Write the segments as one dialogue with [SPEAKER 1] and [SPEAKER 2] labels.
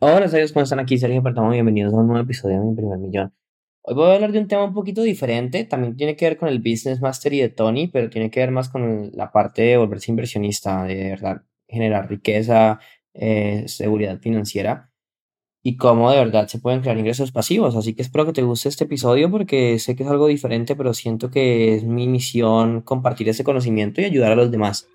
[SPEAKER 1] Hola, sabios, ¿cómo están aquí? Sergio Perdomo, bienvenidos a un nuevo episodio de Mi Primer Millón. Hoy voy a hablar de un tema un poquito diferente, también tiene que ver con el Business Mastery de Tony, pero tiene que ver más con la parte de volverse inversionista, de verdad, generar riqueza, eh, seguridad financiera y cómo de verdad se pueden crear ingresos pasivos. Así que espero que te guste este episodio porque sé que es algo diferente, pero siento que es mi misión compartir ese conocimiento y ayudar a los demás.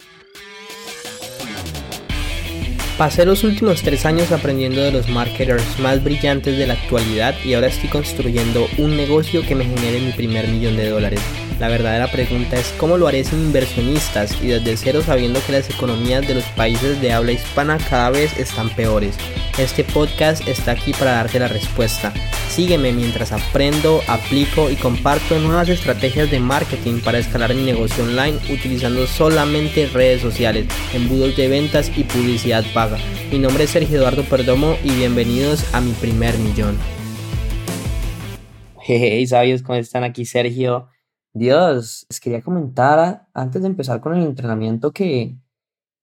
[SPEAKER 2] Pasé los últimos tres años aprendiendo de los marketers más brillantes de la actualidad y ahora estoy construyendo un negocio que me genere mi primer millón de dólares. La verdadera pregunta es cómo lo haré sin inversionistas y desde cero sabiendo que las economías de los países de habla hispana cada vez están peores. Este podcast está aquí para darte la respuesta. Sígueme mientras aprendo, aplico y comparto nuevas estrategias de marketing para escalar mi negocio online utilizando solamente redes sociales, embudos de ventas y publicidad paga. Mi nombre es Sergio Eduardo Perdomo y bienvenidos a mi primer millón.
[SPEAKER 1] Hey, sabios, ¿cómo están aquí Sergio? Dios, les quería comentar antes de empezar con el entrenamiento que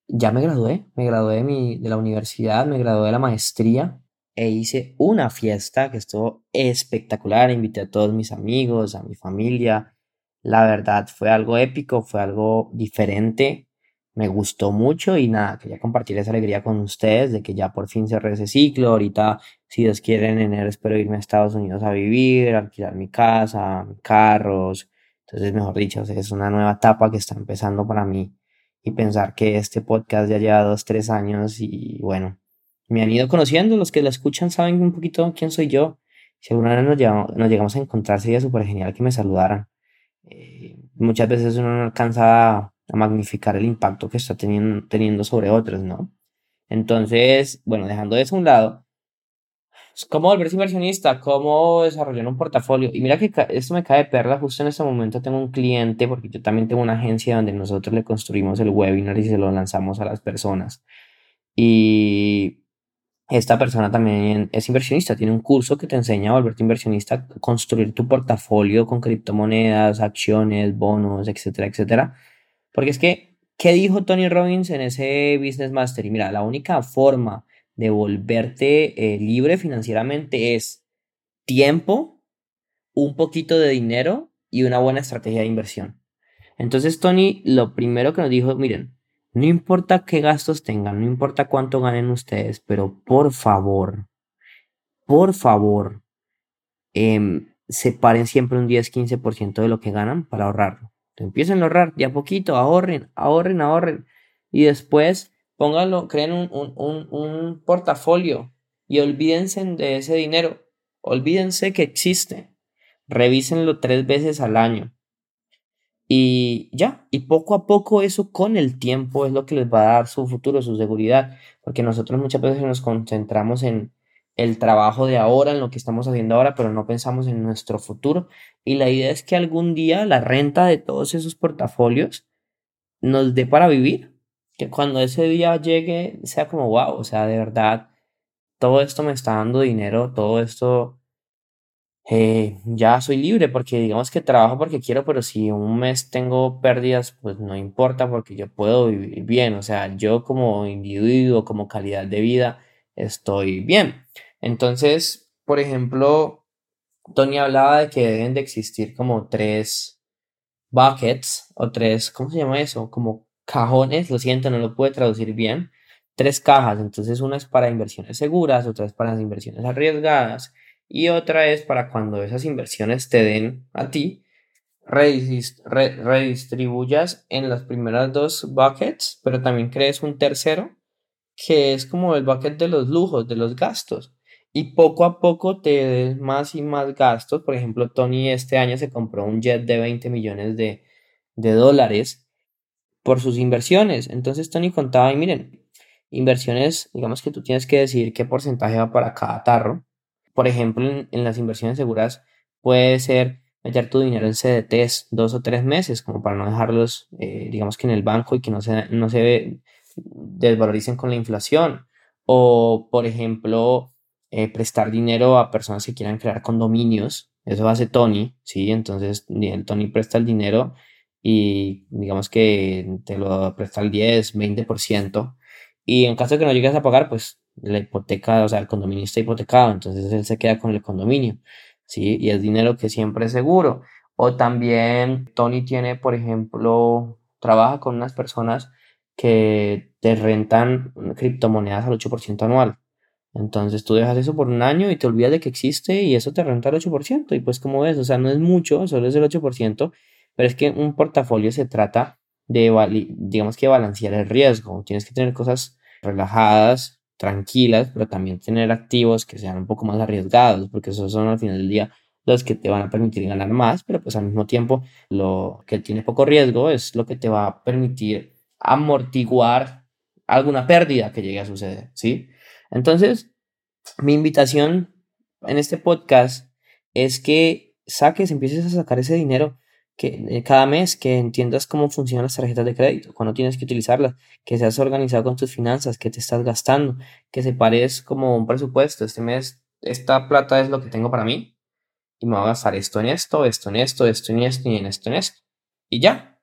[SPEAKER 1] ya me gradué, me gradué de, mi, de la universidad, me gradué de la maestría e hice una fiesta que estuvo espectacular. Invité a todos mis amigos, a mi familia. La verdad fue algo épico, fue algo diferente. Me gustó mucho y nada, quería compartir esa alegría con ustedes de que ya por fin cerré ese ciclo. Ahorita, si Dios quiere, en enero espero irme a Estados Unidos a vivir, alquilar mi casa, carros. Entonces, mejor dicho, es una nueva etapa que está empezando para mí y pensar que este podcast ya lleva dos, tres años y bueno, me han ido conociendo, los que lo escuchan saben un poquito quién soy yo. Si alguna vez nos llegamos, nos llegamos a encontrar sería súper genial que me saludaran. Eh, muchas veces uno no alcanza a, magnificar el impacto que está teniendo, teniendo sobre otros, ¿no? Entonces, bueno, dejando eso a un lado, ¿Cómo volverse inversionista? ¿Cómo desarrollar un portafolio? Y mira que esto me cae de perla. Justo en este momento tengo un cliente, porque yo también tengo una agencia donde nosotros le construimos el webinar y se lo lanzamos a las personas. Y esta persona también es inversionista, tiene un curso que te enseña a volverte inversionista, construir tu portafolio con criptomonedas, acciones, bonos, etcétera, etcétera. Porque es que, ¿qué dijo Tony Robbins en ese Business Master? Y mira, la única forma de volverte eh, libre financieramente es tiempo, un poquito de dinero y una buena estrategia de inversión. Entonces Tony lo primero que nos dijo, miren, no importa qué gastos tengan, no importa cuánto ganen ustedes, pero por favor, por favor, eh, separen siempre un 10-15% de lo que ganan para ahorrarlo. empiecen a ahorrar de a poquito, ahorren, ahorren, ahorren. Y después Pónganlo, creen un, un, un, portafolio y olvídense de ese dinero. Olvídense que existe. Revísenlo tres veces al año. Y ya, y poco a poco eso con el tiempo es lo que les va a dar su futuro, su seguridad, porque nosotros muchas veces nos concentramos en el trabajo de ahora, en lo que estamos haciendo ahora, pero no pensamos en nuestro futuro. Y la idea es que algún día la renta de todos esos portafolios nos dé para vivir que cuando ese día llegue sea como, wow, o sea, de verdad, todo esto me está dando dinero, todo esto, eh, ya soy libre porque digamos que trabajo porque quiero, pero si un mes tengo pérdidas, pues no importa porque yo puedo vivir bien, o sea, yo como individuo, como calidad de vida, estoy bien. Entonces, por ejemplo, Tony hablaba de que deben de existir como tres buckets o tres, ¿cómo se llama eso? Como cajones, lo siento, no lo puedo traducir bien, tres cajas, entonces una es para inversiones seguras, otra es para las inversiones arriesgadas y otra es para cuando esas inversiones te den a ti, redistribuyas en las primeras dos buckets, pero también crees un tercero que es como el bucket de los lujos, de los gastos. Y poco a poco te des más y más gastos. Por ejemplo, Tony este año se compró un jet de 20 millones de, de dólares por sus inversiones. Entonces Tony contaba y miren, inversiones, digamos que tú tienes que decidir qué porcentaje va para cada tarro. Por ejemplo, en, las inversiones seguras puede ser meter tu dinero en CDTs dos o tres meses, como para no dejarlos, eh, digamos que en el banco y que no se, no se desvaloricen con la inflación. O, por ejemplo, eh, prestar dinero a personas que quieran crear condominios. Eso hace Tony, ¿sí? Entonces, el Tony presta el dinero y digamos que te lo presta el 10, 20%. Y en caso de que no llegues a pagar, pues la hipoteca, o sea, el condominio está hipotecado, entonces él se queda con el condominio, ¿sí? Y es dinero que siempre es seguro. O también Tony tiene, por ejemplo, trabaja con unas personas que te rentan criptomonedas al 8% anual. Entonces tú dejas eso por un año y te olvidas de que existe y eso te renta al 8%. Y pues como ves, o sea, no es mucho, solo es el 8%, pero es que un portafolio se trata de, digamos que balancear el riesgo. Tienes que tener cosas relajadas, tranquilas, pero también tener activos que sean un poco más arriesgados, porque esos son al final del día los que te van a permitir ganar más, pero pues al mismo tiempo lo que tiene poco riesgo es lo que te va a permitir amortiguar alguna pérdida que llegue a suceder, ¿sí? Entonces, mi invitación en este podcast es que saques, empieces a sacar ese dinero que eh, cada mes, que entiendas cómo funcionan las tarjetas de crédito, cuando tienes que utilizarlas, que seas organizado con tus finanzas, que te estás gastando, que separes como un presupuesto. Este mes, esta plata es lo que tengo para mí y me voy a gastar esto en esto, esto en esto, esto en esto y en esto en esto. Y ya.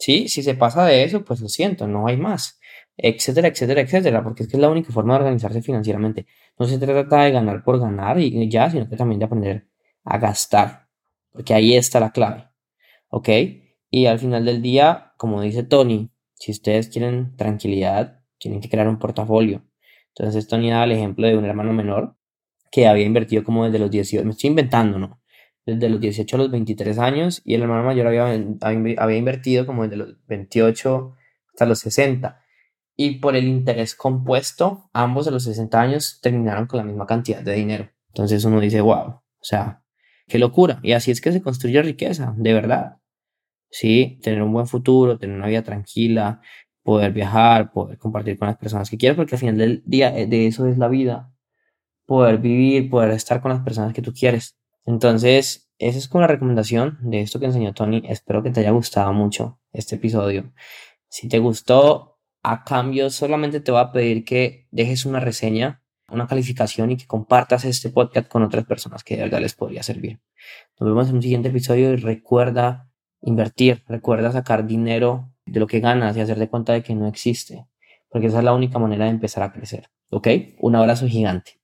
[SPEAKER 1] ¿Sí? Si se pasa de eso, pues lo siento, no hay más. Etcétera, etcétera, etcétera. Porque es que es la única forma de organizarse financieramente. No se trata de ganar por ganar y ya, sino que también de aprender a gastar. Porque ahí está la clave. ¿Ok? Y al final del día, como dice Tony, si ustedes quieren tranquilidad, tienen que crear un portafolio. Entonces Tony da el ejemplo de un hermano menor que había invertido como desde los 18, me estoy inventando, ¿no? Desde los 18 a los 23 años y el hermano mayor había, había invertido como desde los 28 hasta los 60. Y por el interés compuesto, ambos de los 60 años terminaron con la misma cantidad de dinero. Entonces uno dice, wow, o sea, qué locura. Y así es que se construye riqueza, de verdad. Sí, tener un buen futuro, tener una vida tranquila, poder viajar, poder compartir con las personas que quieras, porque al final del día eh, de eso es la vida poder vivir, poder estar con las personas que tú quieres. Entonces, esa es como la recomendación de esto que enseñó Tony. Espero que te haya gustado mucho este episodio. Si te gustó, a cambio solamente te voy a pedir que dejes una reseña, una calificación y que compartas este podcast con otras personas que de verdad les podría servir. Nos vemos en un siguiente episodio y recuerda invertir, recuerda sacar dinero de lo que ganas y hacerte cuenta de que no existe, porque esa es la única manera de empezar a crecer. ¿Ok? Un abrazo gigante.